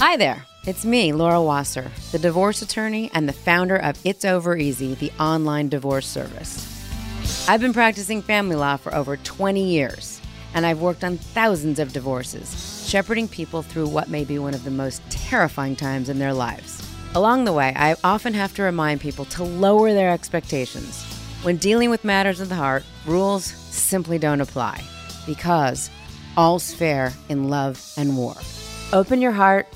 Hi there. It's me, Laura Wasser, the divorce attorney and the founder of It's Over Easy, the online divorce service. I've been practicing family law for over 20 years, and I've worked on thousands of divorces, shepherding people through what may be one of the most terrifying times in their lives. Along the way, I often have to remind people to lower their expectations. When dealing with matters of the heart, rules simply don't apply because all's fair in love and war. Open your heart,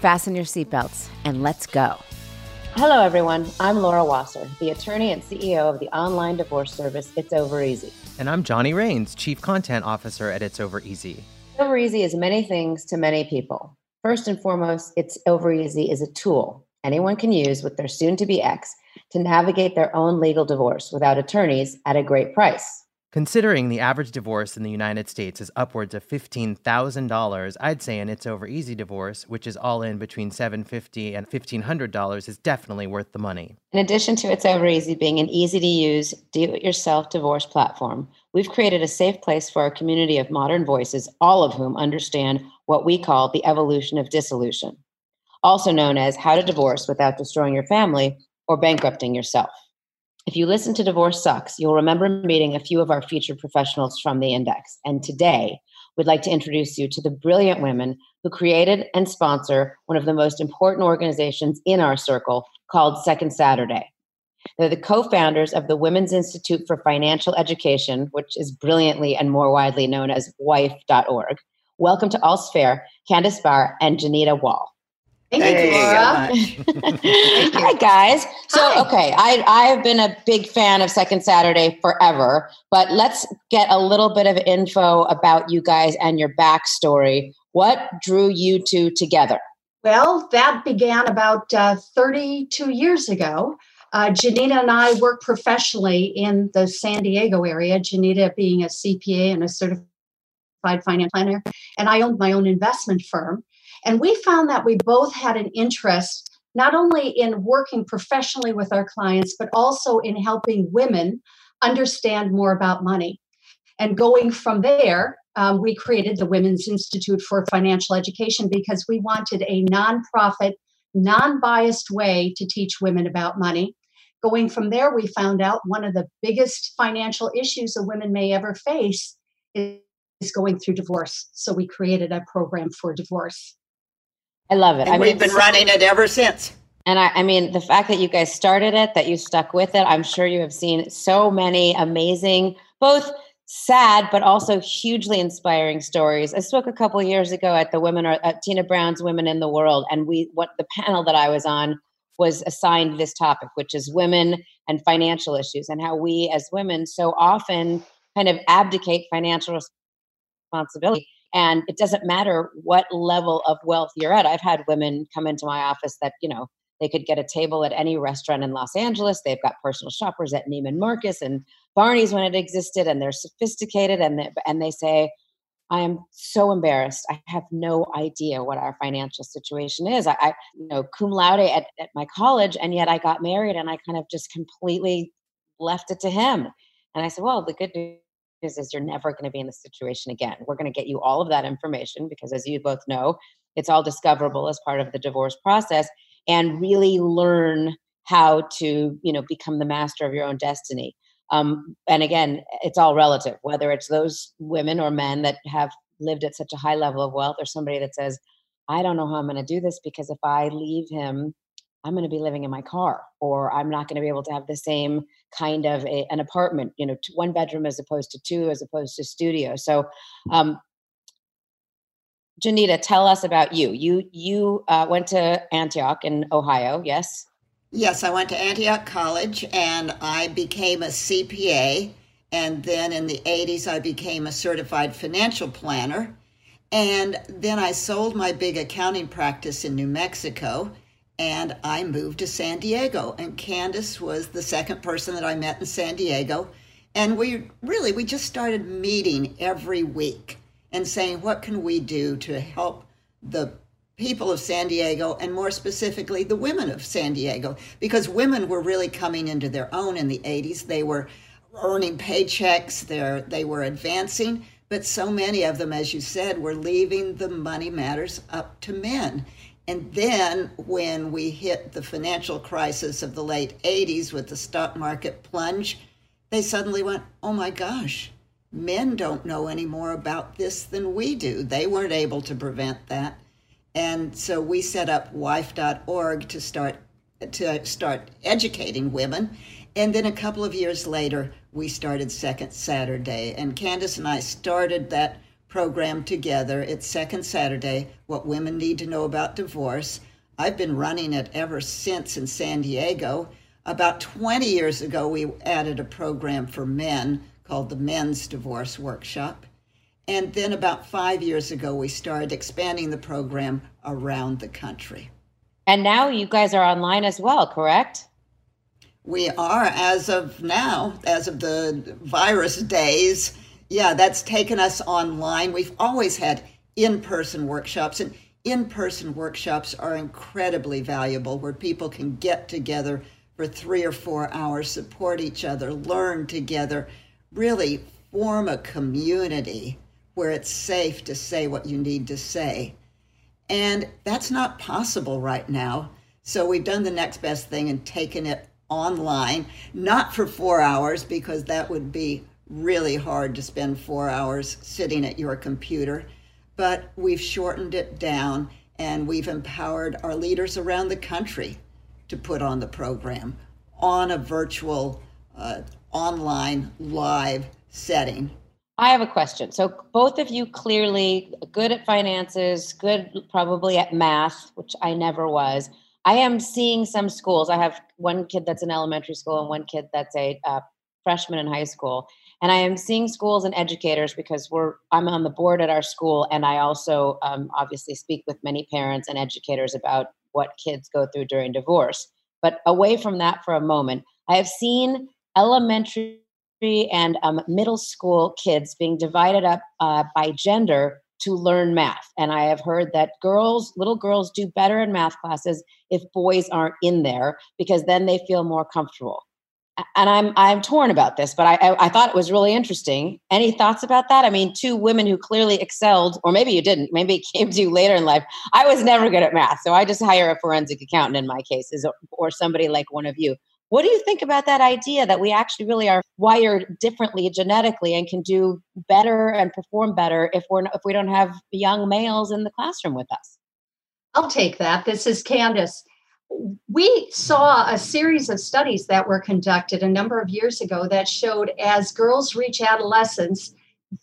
fasten your seatbelts, and let's go. Hello, everyone. I'm Laura Wasser, the attorney and CEO of the online divorce service It's Over Easy. And I'm Johnny Rains, Chief Content Officer at It's Over Easy. It's Over Easy is many things to many people. First and foremost, It's Over Easy is a tool anyone can use with their soon to be ex to navigate their own legal divorce without attorneys at a great price. Considering the average divorce in the United States is upwards of $15,000, I'd say an It's Over Easy divorce, which is all in between 750 and $1,500, is definitely worth the money. In addition to It's Over Easy being an easy to use, do it yourself divorce platform, we've created a safe place for our community of modern voices, all of whom understand what we call the evolution of dissolution, also known as how to divorce without destroying your family or bankrupting yourself. If you listen to Divorce Sucks, you'll remember meeting a few of our featured professionals from the index. And today, we'd like to introduce you to the brilliant women who created and sponsor one of the most important organizations in our circle called Second Saturday. They're the co founders of the Women's Institute for Financial Education, which is brilliantly and more widely known as WIFE.org. Welcome to All's Fair, Candace Bahr and Ginita Wall. Thank Hey, you, Laura. Hi guys. So Hi. okay, I I have been a big fan of Second Saturday forever, but let's get a little bit of info about you guys and your backstory. What drew you two together? Well, that began about uh, 32 years ago. Uh, Ginita and I work professionally in the San Diego area, Ginita being a CPA and a certified finance planner, and I owned my own investment firm. And we found that we both had an interest not only in working professionally with our clients, but also in helping women understand more about money. And going from there, um, we created the Women's Institute for Financial Education because we wanted a nonprofit, non biased way to teach women about money. Going from there, we found out one of the biggest financial issues a woman may ever face is is going through divorce. So we created a program for divorce. I love it. And I we've been running it ever since. And I, I mean, the fact that you guys started it, that you stuck with it, I'm sure you have seen so many amazing, both sad but also hugely inspiring stories. I spoke a couple of years ago at the Women Are at Tina Brown's Women in the World, and we what the panel that I was on was assigned this topic, which is women and financial issues, and how we as women so often kind of abdicate financial responsibility. And it doesn't matter what level of wealth you're at. I've had women come into my office that, you know, they could get a table at any restaurant in Los Angeles. They've got personal shoppers at Neiman Marcus and Barney's when it existed, and they're sophisticated, and they, and they say, I am so embarrassed. I have no idea what our financial situation is. I, I you know, cum laude at, at my college, and yet I got married and I kind of just completely left it to him. And I said, well, the good news is, is you're never going to be in this situation again. We're going to get you all of that information because, as you both know, it's all discoverable as part of the divorce process and really learn how to, you know, become the master of your own destiny. Um, and again, it's all relative, whether it's those women or men that have lived at such a high level of wealth or somebody that says, I don't know how I'm going to do this because if I leave him, I'm going to be living in my car or I'm not going to be able to have the same kind of a, an apartment, you know, one bedroom as opposed to two, as opposed to studio. So, um, Ginita, tell us about you. You you uh, went to Antioch in Ohio, yes? Yes, I went to Antioch College and I became a CPA. And then in the 80s, I became a certified financial planner. And then I sold my big accounting practice in New Mexico and I moved to San Diego. And Candace was the second person that I met in San Diego. And we really, we just started meeting every week and saying, what can we do to help the people of San Diego and more specifically the women of San Diego because women were really coming into their own in the 80s they were earning paychecks they they were advancing but so many of them as you said were leaving the money matters up to men and then when we hit the financial crisis of the late 80s with the stock market plunge they suddenly went oh my gosh men don't know any more about this than we do they weren't able to prevent that and so we set up wife.org to start to start educating women. And then a couple of years later, we started Second Saturday. And Candace and I started that program together. It's Second Saturday, What Women Need to Know About Divorce. I've been running it ever since in San Diego. About 20 years ago, we added a program for men called the Men's Divorce Workshop. And then about five years ago, we started expanding the program around the country. And now you guys are online as well, correct? We are as of now, as of the virus days. Yeah, that's taken us online. We've always had in person workshops, and in person workshops are incredibly valuable where people can get together for three or four hours, support each other, learn together, really form a community where it's safe to say what you need to say. And that's not possible right now. So we've done the next best thing and taken it online, not for four hours, because that would be really hard to spend four hours sitting at your computer. But we've shortened it down and we've empowered our leaders around the country to put on the program on a virtual, uh, online, live setting. I have a question. So both of you clearly good at finances, good probably at math, which I never was. I am seeing some schools. I have one kid that's in elementary school and one kid that's a uh, freshman in high school, and I am seeing schools and educators because we're I'm on the board at our school, and I also um, obviously speak with many parents and educators about what kids go through during divorce. But away from that for a moment, I have seen elementary and um, middle school kids being divided up uh, by gender to learn math. And I have heard that girls, little girls, do better in math classes if boys aren't in there because then they feel more comfortable. And I'm I'm torn about this, but I, I, I thought it was really interesting. Any thoughts about that? I mean, two women who clearly excelled, or maybe you didn't. Maybe it came to you later in life. I was never good at math, so I just hire a forensic accountant in my cases, or, somebody like one of you. What do you think about that idea that we actually really are wired differently genetically and can do better and perform better if we're if we don't have young males in the classroom with us? I'll take that. This is Candace. We saw a series of studies that were conducted a number of years ago that showed as girls reach adolescence,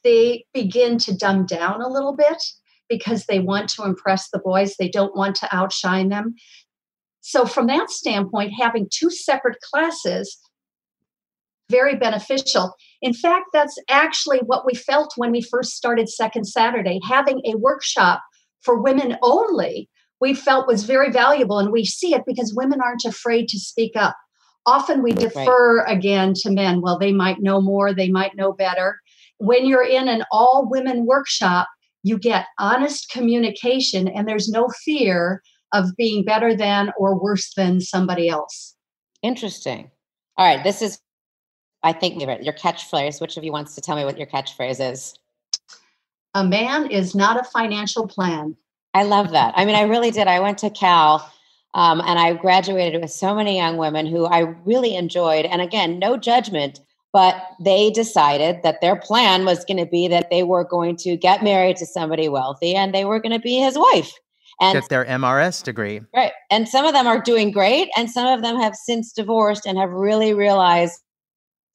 they begin to dumb down a little bit because they want to impress the boys. They don't want to outshine them. So, from that standpoint, having two separate classes very beneficial. In fact, that's actually what we felt when we first started Second Saturday. Having a workshop for women only, we felt was very valuable, and we see it because women aren't afraid to speak up. Often we defer right. again to men. Well, they might know more, they might know better. When you're in an all women workshop, you get honest communication and there's no fear of being better than or worse than somebody else. Interesting. All right, this is, I think, your catchphrase. Which of you wants to tell me what your catchphrase is? A man is not a financial plan. I love that. I mean, I really did. I went to Cal um, and I graduated with so many young women who I really enjoyed. And again, no judgment, but they decided that their plan was going to be that they were going to get married to somebody wealthy and they were going to be his wife. And get their MRS degree. Right. And some of them are doing great. And some of them have since divorced and have really realized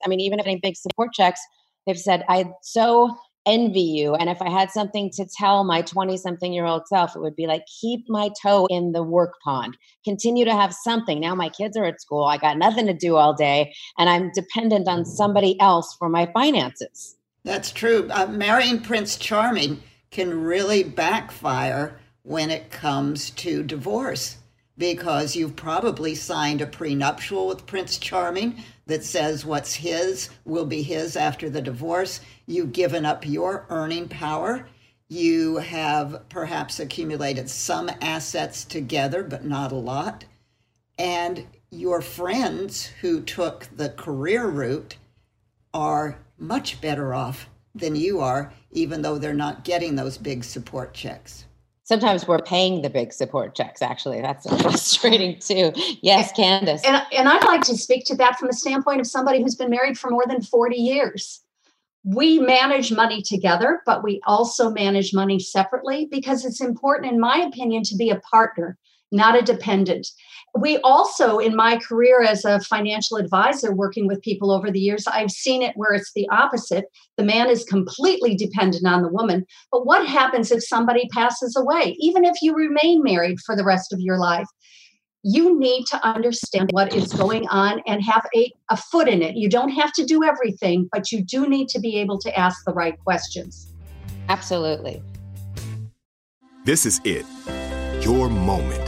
I mean, even if any big support checks, they've said, I so envy you. And if I had something to tell my 20 something year old self, it would be like, keep my toe in the work pond, continue to have something. Now my kids are at school. I got nothing to do all day, and I'm dependent on somebody else for my finances. That's true. Uh, marrying Prince Charming can really backfire when it comes to divorce because you've probably signed a prenuptial with Prince Charming that says what's his will be his after the divorce. You've given up your earning power. You have perhaps accumulated some assets together, but not a lot. And your friends who took the career route are much better off than you are, even though they're not getting those big support checks sometimes we're paying the big support checks actually. That's frustrating too. Yes candace. and, and i'd like to speak to that from the standpoint of somebody who's been married for more than 40 years. We manage money together but we also manage money separately because it's important in my opinion to be a partner not a dependent we also in my career as a financial advisor working with people over the years i've seen it where it's the opposite. The man is completely dependent on the woman. But what happens if somebody passes away? Even if you remain married for the rest of your life you need to understand what is going on and have a, a foot in it. You don't have to do everything but you do need to be able to ask the right questions. Absolutely. This is it. Your moment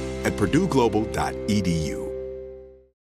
at purdueglobal.edu.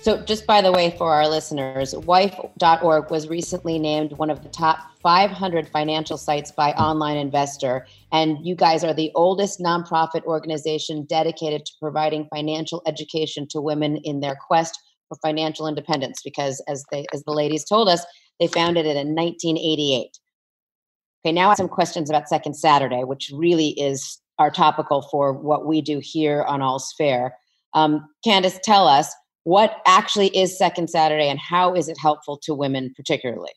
So, just by the way, for our listeners, wife.org was recently named one of the top 500 financial sites by Online Investor. And you guys are the oldest nonprofit organization dedicated to providing financial education to women in their quest for financial independence. Because, as, they, as the ladies told us, they founded it in 1988. Okay, now I have some questions about Second Saturday, which really is our topical for what we do here on All's Fair. Um, Candace, tell us what actually is Second Saturday and how is it helpful to women particularly?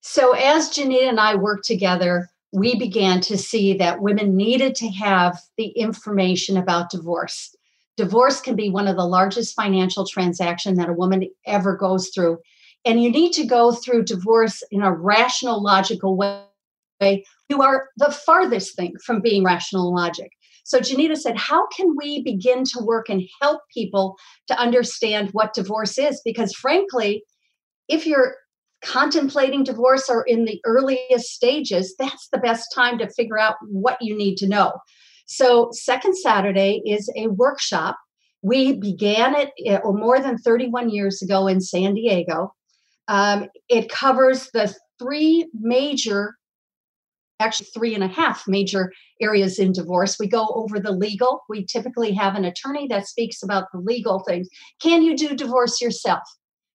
So, as Ginita and I worked together, we began to see that women needed to have the information about divorce. Divorce can be one of the largest financial transaction that a woman ever goes through. and you need to go through divorce in a rational, logical way. You are the farthest thing from being rational and logic. So Ginita said, How can we begin to work and help people to understand what divorce is? Because frankly, if you're contemplating divorce or in the earliest stages, that's the best time to figure out what you need to know. So, Second Saturday is a workshop. We began it eh, more than 31 years ago in San Diego. Um, it covers the three major actually three and a half major areas in divorce. We go over the legal. We typically have an attorney that speaks about the legal things. Can you do divorce yourself?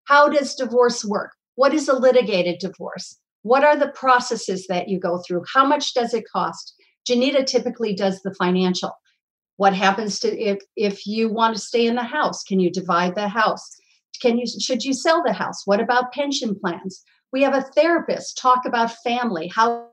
How does divorce work? What is a litigated divorce? What are the processes that you go through? How much does it cost? Ginita typically does the financial. What happens to if if you want to stay in the house? Can you divide the house? Can you should you sell the house? What about pension plans? We have a therapist talk about family, how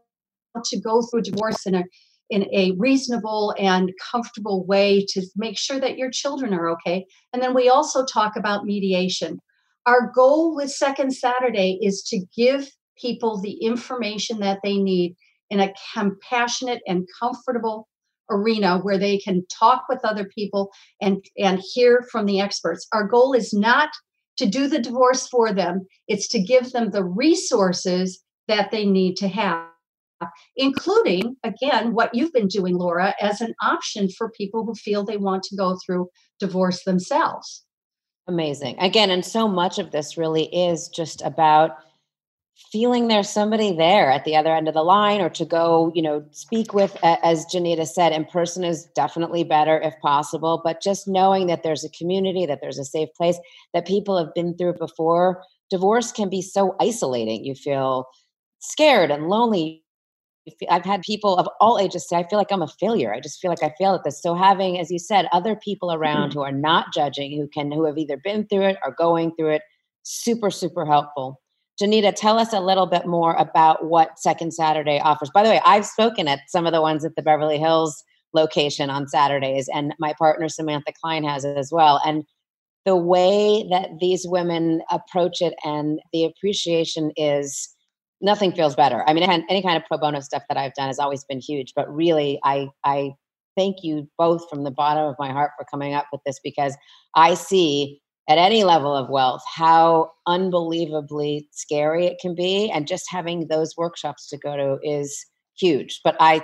to go through divorce in a in a reasonable and comfortable way to make sure that your children are okay. And then we also talk about mediation. Our goal with Second Saturday is to give people the information that they need in a compassionate and comfortable arena where they can talk with other people and and hear from the experts. Our goal is not to do the divorce for them, it's to give them the resources that they need to have including, again, what you've been doing, Laura, as an option for people who feel they want to go through divorce themselves. Amazing. Again, and so much of this really is just about feeling there's somebody there at the other end of the line or to go you know speak with as ginita said in person is definitely better if possible but just knowing that there's a community that there's a safe place that people have been through before divorce can be so isolating you feel scared and lonely I've had people of all ages say, I feel like I'm a failure. I just feel like I fail at this. So having, as you said, other people around mm-hmm. who are not judging, who can, who have either been through it or going through it, super, super helpful. Ginita, tell us a little bit more about what Second Saturday offers. By the way, I've spoken at some of the ones at the Beverly Hills location on Saturdays, and my partner Samantha Klein has it as well. And the way that these women approach it and the appreciation is nothing feels better. I mean, any kind of pro bono stuff that I've done has always been huge, but really, I I thank you both from the bottom of my heart for coming up with this because I see at any level of wealth how unbelievably scary it can be, and just having those workshops to go to is huge. But I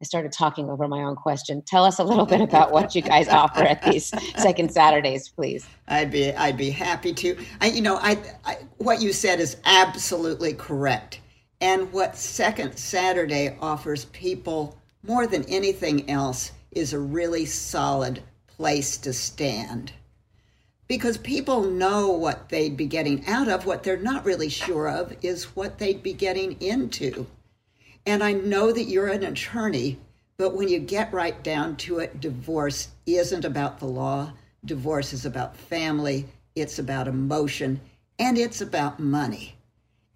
I started talking over my own question. Tell us a little bit about what you guys offer at these second Saturdays, please. I'd be I'd be happy to. I, you know, I, I what you said is absolutely correct. And what Second Saturday offers people more than anything else is a really solid place to stand. Because people know what they'd be getting out of. What they're not really sure of is what they'd be getting into. And I know that you're an attorney, but when you get right down to it, divorce isn't about the law. Divorce is about family, it's about emotion, and it's about money.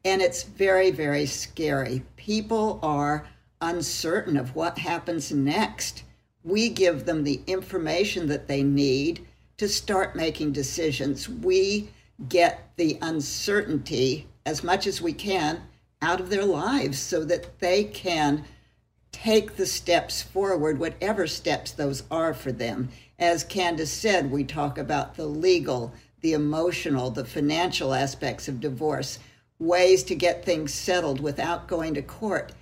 And it's very, very scary. People are uncertain of what happens next. We give them the information that they need to start making decisions. We get the uncertainty as much as we can out of their lives so that they can take the steps forward, whatever steps those are for them. As Candace said, we talk about the legal, the emotional, the financial aspects of divorce, ways to get things settled without going to court.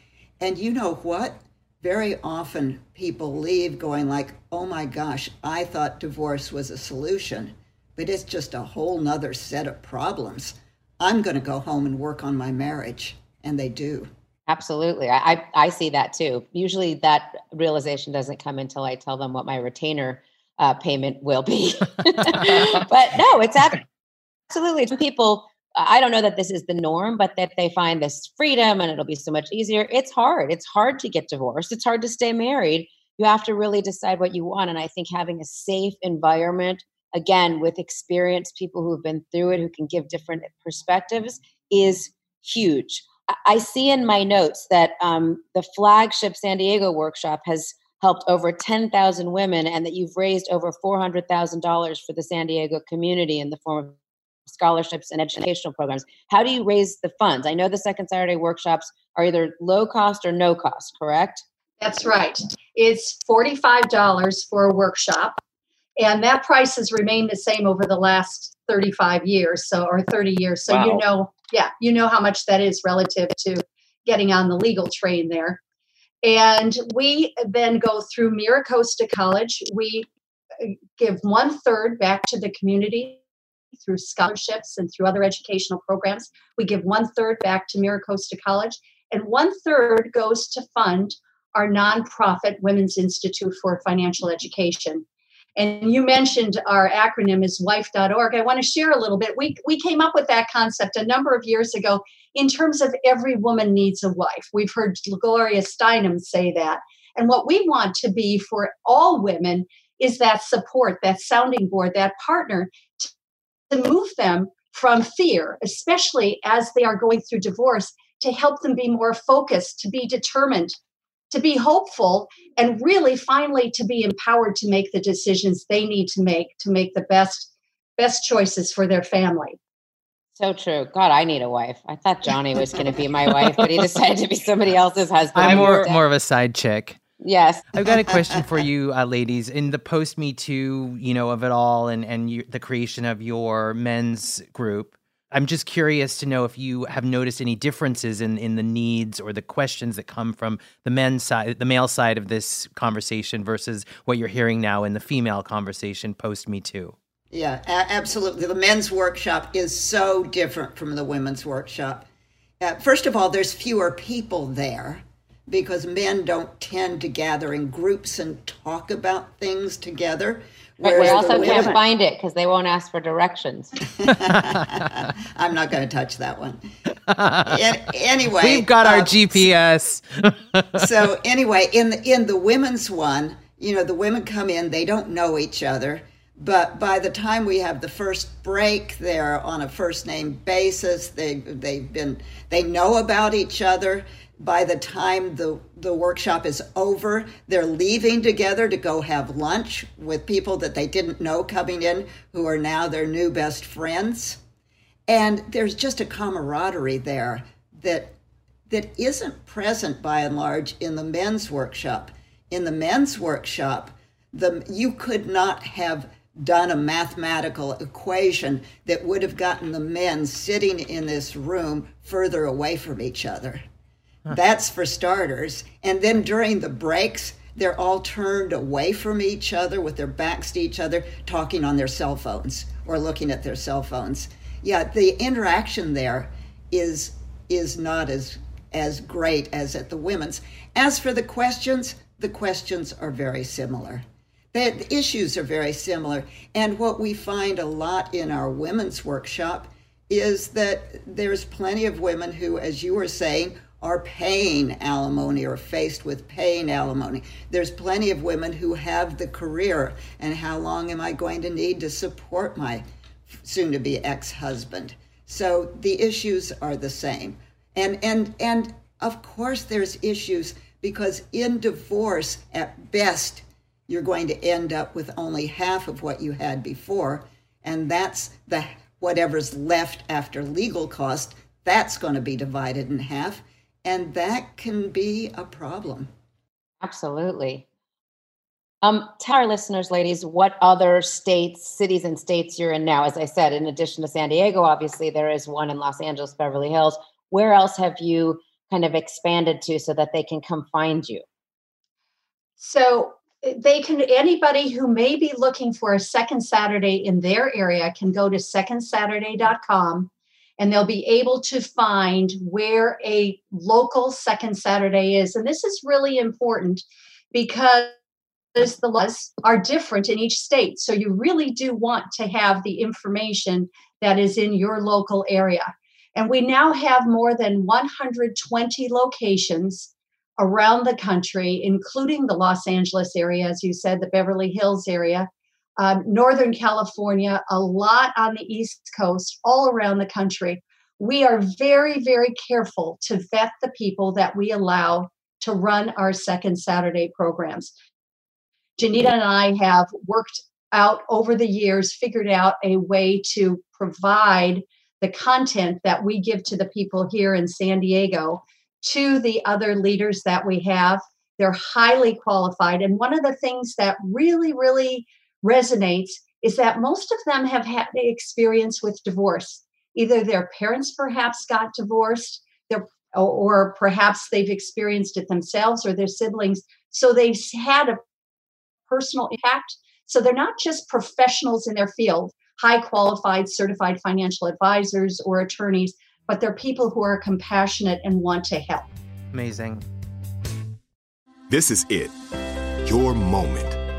And you know what? Very often people leave going like, oh my gosh, I thought divorce was a solution, but it's just a whole nother set of problems. I'm going to go home and work on my marriage and they do. Absolutely. I, I see that too. Usually that realization doesn't come until I tell them what my retainer uh, payment will be. but no, it's absolutely, it's people, I don't know that this is the norm, but that they find this freedom and it'll be so much easier. It's hard. It's hard to get divorced. It's hard to stay married. You have to really decide what you want. And I think having a safe environment, again, with experienced people who've been through it, who can give different perspectives, is huge. I see in my notes that um, the flagship San Diego workshop has helped over 10,000 women and that you've raised over $400,000 for the San Diego community in the form of scholarships and educational programs. How do you raise the funds? I know the Second Saturday workshops are either low cost or no cost, correct? That's right. It's $45 for a workshop. And that price has remained the same over the last 35 years, so or 30 years. So wow. you know, yeah, you know how much that is relative to getting on the legal train there. And we then go through MiraCosta College. We uh, give one third back to the community through scholarships and through other educational programs. We give one third back to MiraCosta College, and one third goes to fund our nonprofit Women's Institute for Financial Education. And you mentioned our acronym is wife.org. I want to share a little bit. We, we came up with that concept a number of years ago in terms of every woman needs a wife. We've heard Gloria Steinem say that. And what we want to be for all women is that support, that sounding board, that partner to move them from fear, especially as they are going through divorce, to help them be more focused, to be determined, to be hopeful, and really finally to be empowered to make the decisions they need to make to make the best best choices for their family. So true. God, I need a wife. I thought Johnny was going to be my wife, but he decided to be somebody else's husband. I'm more more of a side chick. Yes. I've got a question for you, uh, ladies. In the post Me Too, you know, of it all, and and you, the creation of your men's group, I'm just curious to know if you have noticed any differences in in the needs or the questions that come from the men's side, the male side of this conversation versus what you're hearing now in the female conversation post Me Too. Yeah, a- absolutely. The men's workshop is so different from the women's workshop. Uh, first of all, there's fewer people there because men don't tend to gather in groups and talk about things together. But we also can't find it because they won't ask for directions. I'm not going to touch that one. anyway, we've got our uh, GPS. so anyway, in the, in the women's one, you know, the women come in, they don't know each other but by the time we have the first break, they're on a first name basis. They they've been they know about each other. By the time the the workshop is over, they're leaving together to go have lunch with people that they didn't know coming in, who are now their new best friends. And there's just a camaraderie there that that isn't present by and large in the men's workshop. In the men's workshop, the you could not have done a mathematical equation that would have gotten the men sitting in this room further away from each other. That's for starters. And then during the breaks, they're all turned away from each other with their backs to each other, talking on their cell phones or looking at their cell phones. Yeah, the interaction there is is not as as great as at the women's. As for the questions, the questions are very similar. The issues are very similar. And what we find a lot in our women's workshop is that there's plenty of women who, as you were saying, are paying alimony or faced with paying alimony. There's plenty of women who have the career and how long am I going to need to support my soon to be ex-husband. So the issues are the same. And and and of course there's issues because in divorce at best you're going to end up with only half of what you had before and that's the whatever's left after legal cost that's going to be divided in half and that can be a problem. Absolutely. Um, tell our listeners ladies what other states cities and states you're in now. As i said in addition to san diego obviously there is one in los angeles beverly hills. Where else have you kind of expanded to so that they can come find you? So they can anybody who may be looking for a second saturday in their area can go to secondsaturday.com and they'll be able to find where a local second saturday is. And this is really important because the laws are different in each state. So you really do want to have the information that is in your local area. And we now have more than 120 locations around the country, including the Los Angeles area, as you said, the Beverly Hills area, um, Northern California, a lot on the East Coast, all around the country. We are very, very careful to vet the people that we allow to run our second Saturday programs. Ginita and I have worked out over the years, figured out a way to provide the content that we give to the people here in San Diego to the other leaders that we have. They're highly qualified. And one of the things that really, really resonates is that most of them have had experience with divorce. Either their parents perhaps got divorced, their, or perhaps they've experienced it themselves or their siblings. So they've had a personal impact. So they're not just professionals in their field, high qualified certified financial advisors or attorneys, but they're people who are compassionate and want to help. Amazing. This is it. Your moment.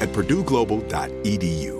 at purdueglobal.edu.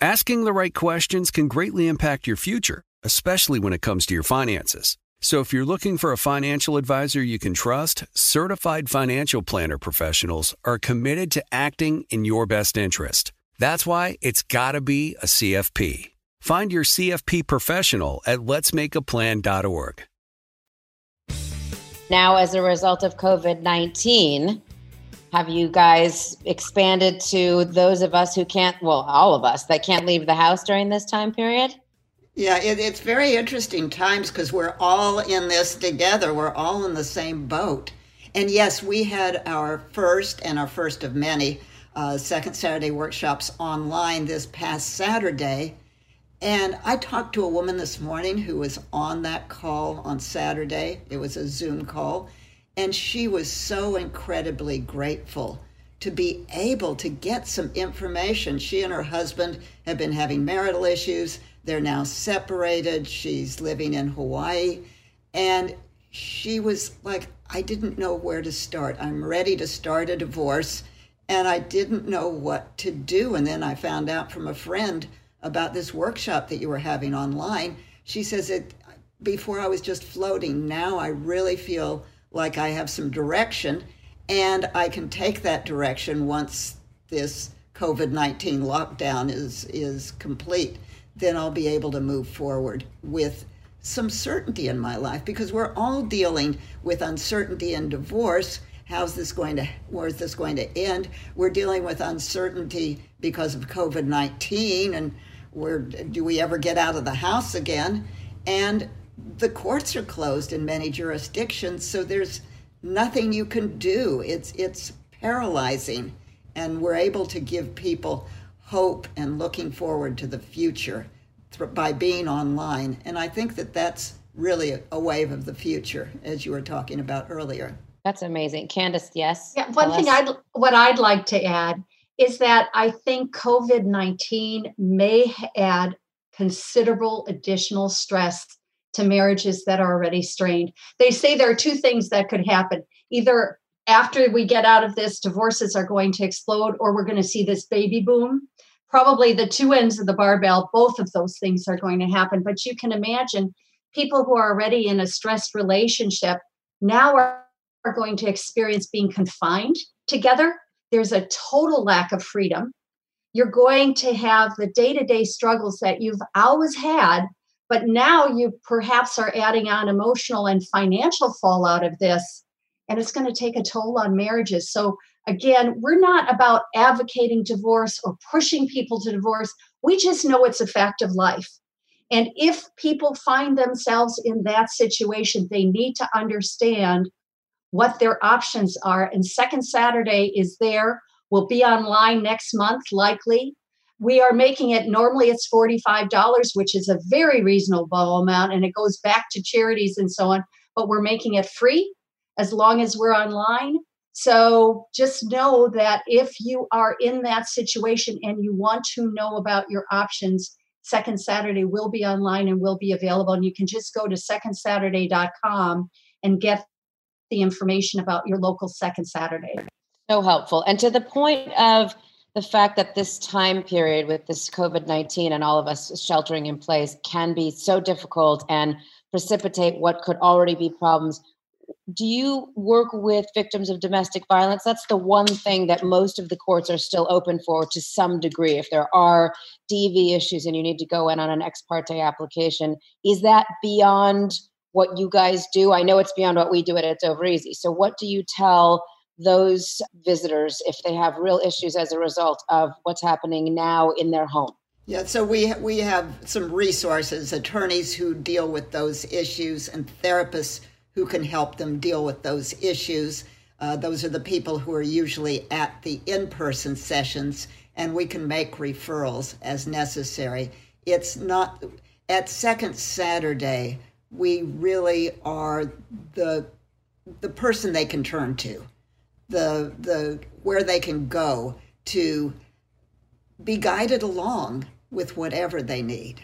Asking the right questions can greatly impact your future, especially when it comes to your finances. So if you're looking for a financial advisor you can trust, certified financial planner professionals are committed to acting in your best interest. That's why it's got to be a CFP. Find your CFP professional at letsmakeaplan.org. Now, as a result of COVID 19, have you guys expanded to those of us who can't, well, all of us that can't leave the house during this time period? Yeah, it, it's very interesting times because we're all in this together. We're all in the same boat. And yes, we had our first and our first of many uh, second Saturday workshops online this past Saturday. And I talked to a woman this morning who was on that call on Saturday. It was a Zoom call. And she was so incredibly grateful to be able to get some information. She and her husband have been having marital issues. They're now separated. She's living in Hawaii. And she was like, I didn't know where to start. I'm ready to start a divorce. And I didn't know what to do. And then I found out from a friend about this workshop that you were having online. She says it before I was just floating. Now I really feel like I have some direction and I can take that direction once this COVID 19 lockdown is, is complete. Then I'll be able to move forward with some certainty in my life because we're all dealing with uncertainty and divorce. How's this going to, where's this going to end? We're dealing with uncertainty because of COVID 19 and where do we ever get out of the house again? And the courts are closed in many jurisdictions, so there's nothing you can do. It's it's paralyzing, and we're able to give people hope and looking forward to the future by being online. And I think that that's really a wave of the future, as you were talking about earlier. That's amazing, Candace. Yes. Yeah. One thing I'd what I'd like to add is that I think COVID nineteen may add considerable additional stress to marriages that are already strained. They say there are two things that could happen. Either after we get out of this, divorces are going to explode, or we're going to see this baby boom. Probably the two ends of the barbell, both of those things are going to happen. But you can imagine people who are already in a stressed relationship now are, are going to experience being confined together. There's a total lack of freedom. You're going to have the day to day struggles that you've always had But now you perhaps are adding on emotional and financial fallout of this, and it's going to take a toll on marriages. So, again, we're not about advocating divorce or pushing people to divorce. We just know it's a fact of life. And if people find themselves in that situation, they need to understand what their options are. And Second Saturday is there. We'll be online next month, likely. We are making it normally it's $45, which is a very reasonable amount, and it goes back to charities and so on. But we're making it free as long as we're online. So just know that if you are in that situation and you want to know about your options, Second Saturday will be online and will be available. And you can just go to secondsaturday.com and get the information about your local Second Saturday. So helpful. And to the point of the fact that this time period with this COVID 19 and all of us sheltering in place can be so difficult and precipitate what could already be problems do you work with victims of domestic violence? That's the one thing that most of the courts are still open for to some degree. If there are DV issues and you need to go in on an ex parte application, is that beyond what you guys do? I know it's beyond what we do at It's Over Easy. So, what do you tell those visitors if they have real issues as a result of what's happening now in their home? Yeah, so we we have some resources, attorneys who deal with those issues, and therapists who can help them deal with those issues. Uh, those are the people who are usually at the in person sessions, and we can make referrals as necessary. It's not at Second Saturday, we really are the the person they can turn to, the the where they can go to be guided along with whatever they need.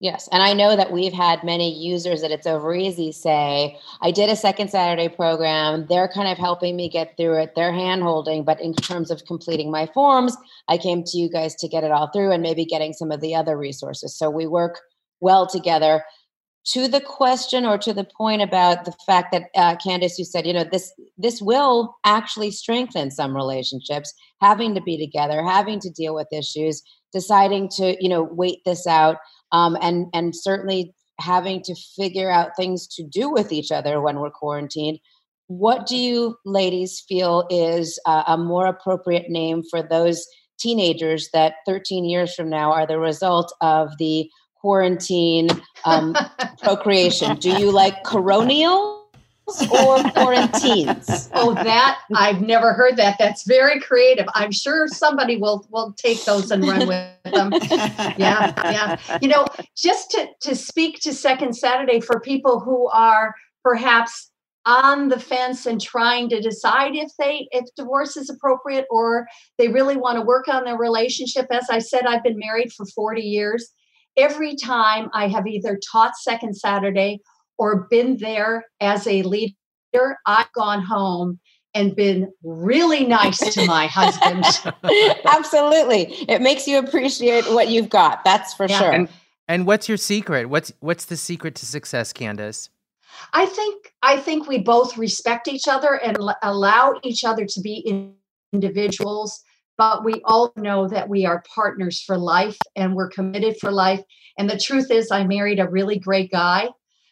Yes. And I know that we've had many users that it's over easy say, I did a second Saturday program. They're kind of helping me get through it. They're hand holding. But in terms of completing my forms, I came to you guys to get it all through and maybe getting some of the other resources. So we work well together. To the question or to the point about the fact that uh, Candace, you said, you know, this this will actually strengthen some relationships, having to be together, having to deal with issues, deciding to, you know, wait this out um, and and certainly having to figure out things to do with each other when we're quarantined. What do you ladies feel is uh, a more appropriate name for those teenagers that 13 years from now are the result of the quarantine um, procreation? Do you like coronial? or quarantines? Oh, that I've never heard that. That's very creative. I'm sure somebody will will take those and run with them. Yeah, yeah. You know, just to to speak to Second Saturday for people who are perhaps on the fence and trying to decide if they if divorce is appropriate or they really want to work on their relationship as i said i've been married for 40 years every time i have either taught second saturday or been there as a leader, I've gone home and been really nice to my husband. Absolutely. It makes you appreciate what you've got. That's for yeah. sure. And, and what's your secret? What's what's the secret to success, Candace? I think I think we both respect each other and l- allow each other to be in- individuals, but we all know that we are partners for life and we're committed for life. And the truth is I married a really great guy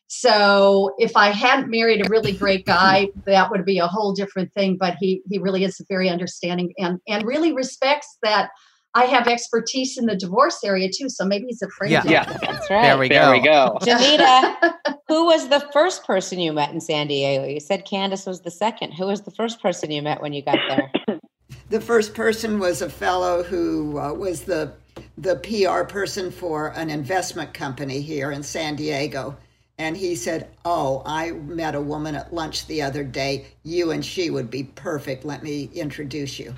so if I hadn't married a really great guy, that would be a whole different thing. But he he really is very understanding and and really respects that I have expertise in the divorce area too. So maybe he's afraid. Yeah, yeah, that's right. There we there go. we go. Ginita, who was the first person you met in San Diego? You said Candace was the second. Who was the first person you met when you got there? the first person was a fellow who uh, was the the PR person for an investment company here in San Diego and he said, Oh, I met a woman at lunch the other day. You and she would be perfect. Let me introduce you.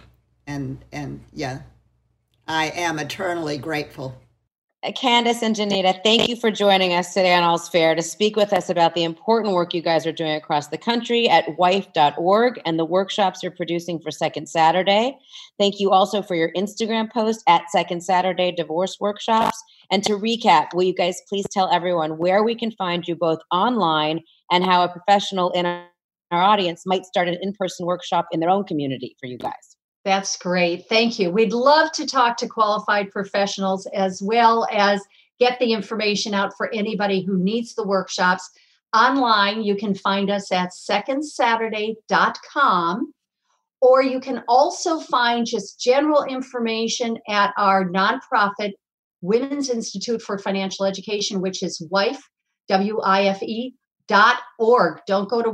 And and yeah, I am eternally grateful. Uh, Candace and Ginita, thank you for joining us today on All's Fair to speak with us about the important work you guys are doing across the country at wife.org and the workshops you're producing for Second Saturday. Thank you also for your Instagram post at Second Saturday Divorce Workshops and to recap, will you guys please tell everyone where we can find you both online and how a professional in our audience might start an in person workshop in their own community for you guys? That's great. Thank you. We'd love to talk to qualified professionals as well as get the information out for anybody who needs the workshops. Online, you can find us at secondsaturday.com, or you can also find just general information at our nonprofit Women's Institute for Financial Education, which is WIFE, W I F E dot org. Don't go to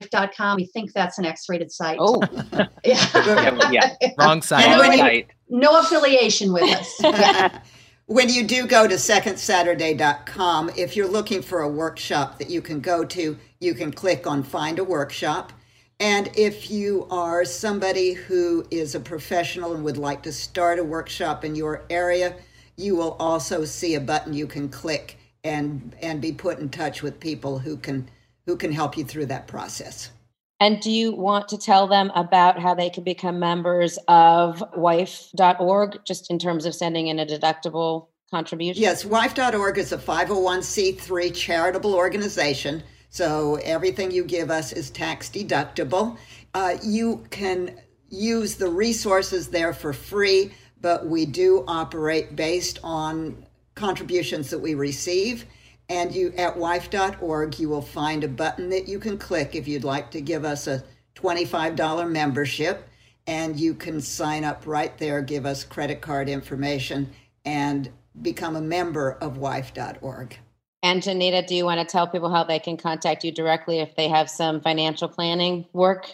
wife.com. We think that's an X rated site. Oh, yeah. yeah. Wrong side. No, Wrong you- site. no affiliation with us. Yeah. When you do go to secondsaturday.com, if you're looking for a workshop that you can go to, you can click on Find a Workshop. And if you are somebody who is a professional and would like to start a workshop in your area, you will also see a button you can click and and be put in touch with people who can who can help you through that process. and do you want to tell them about how they can become members of wife.org just in terms of sending in a deductible contribution? Yes, wife.org is a 501c3 charitable organization. So everything you give us is tax deductible. Uh, you can use the resources there for free, but we do operate based on contributions that we receive. And you at wife.org, you will find a button that you can click if you'd like to give us a $25 membership. And you can sign up right there, give us credit card information, and become a member of wife.org. And Ginita, do you want to tell people how they can contact you directly if they have some financial planning work?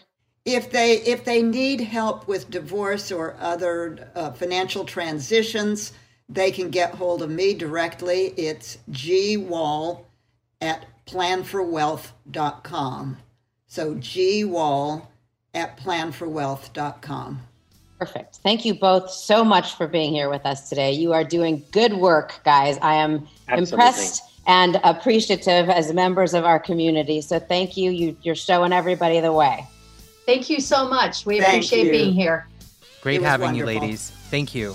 If they if they need help with divorce or other uh, financial transitions, they can get hold of me directly. It's gwall at planforwealth.com. So gwall at planforwealth.com. Perfect. Thank you both so much for being here with us today. You are doing good work, guys. I am Absolutely. impressed and appreciative as members of our community. So thank you. you you're showing everybody the way. Thank you so much. We Thank appreciate you. being here. Great It was having you, ladies. Thank you.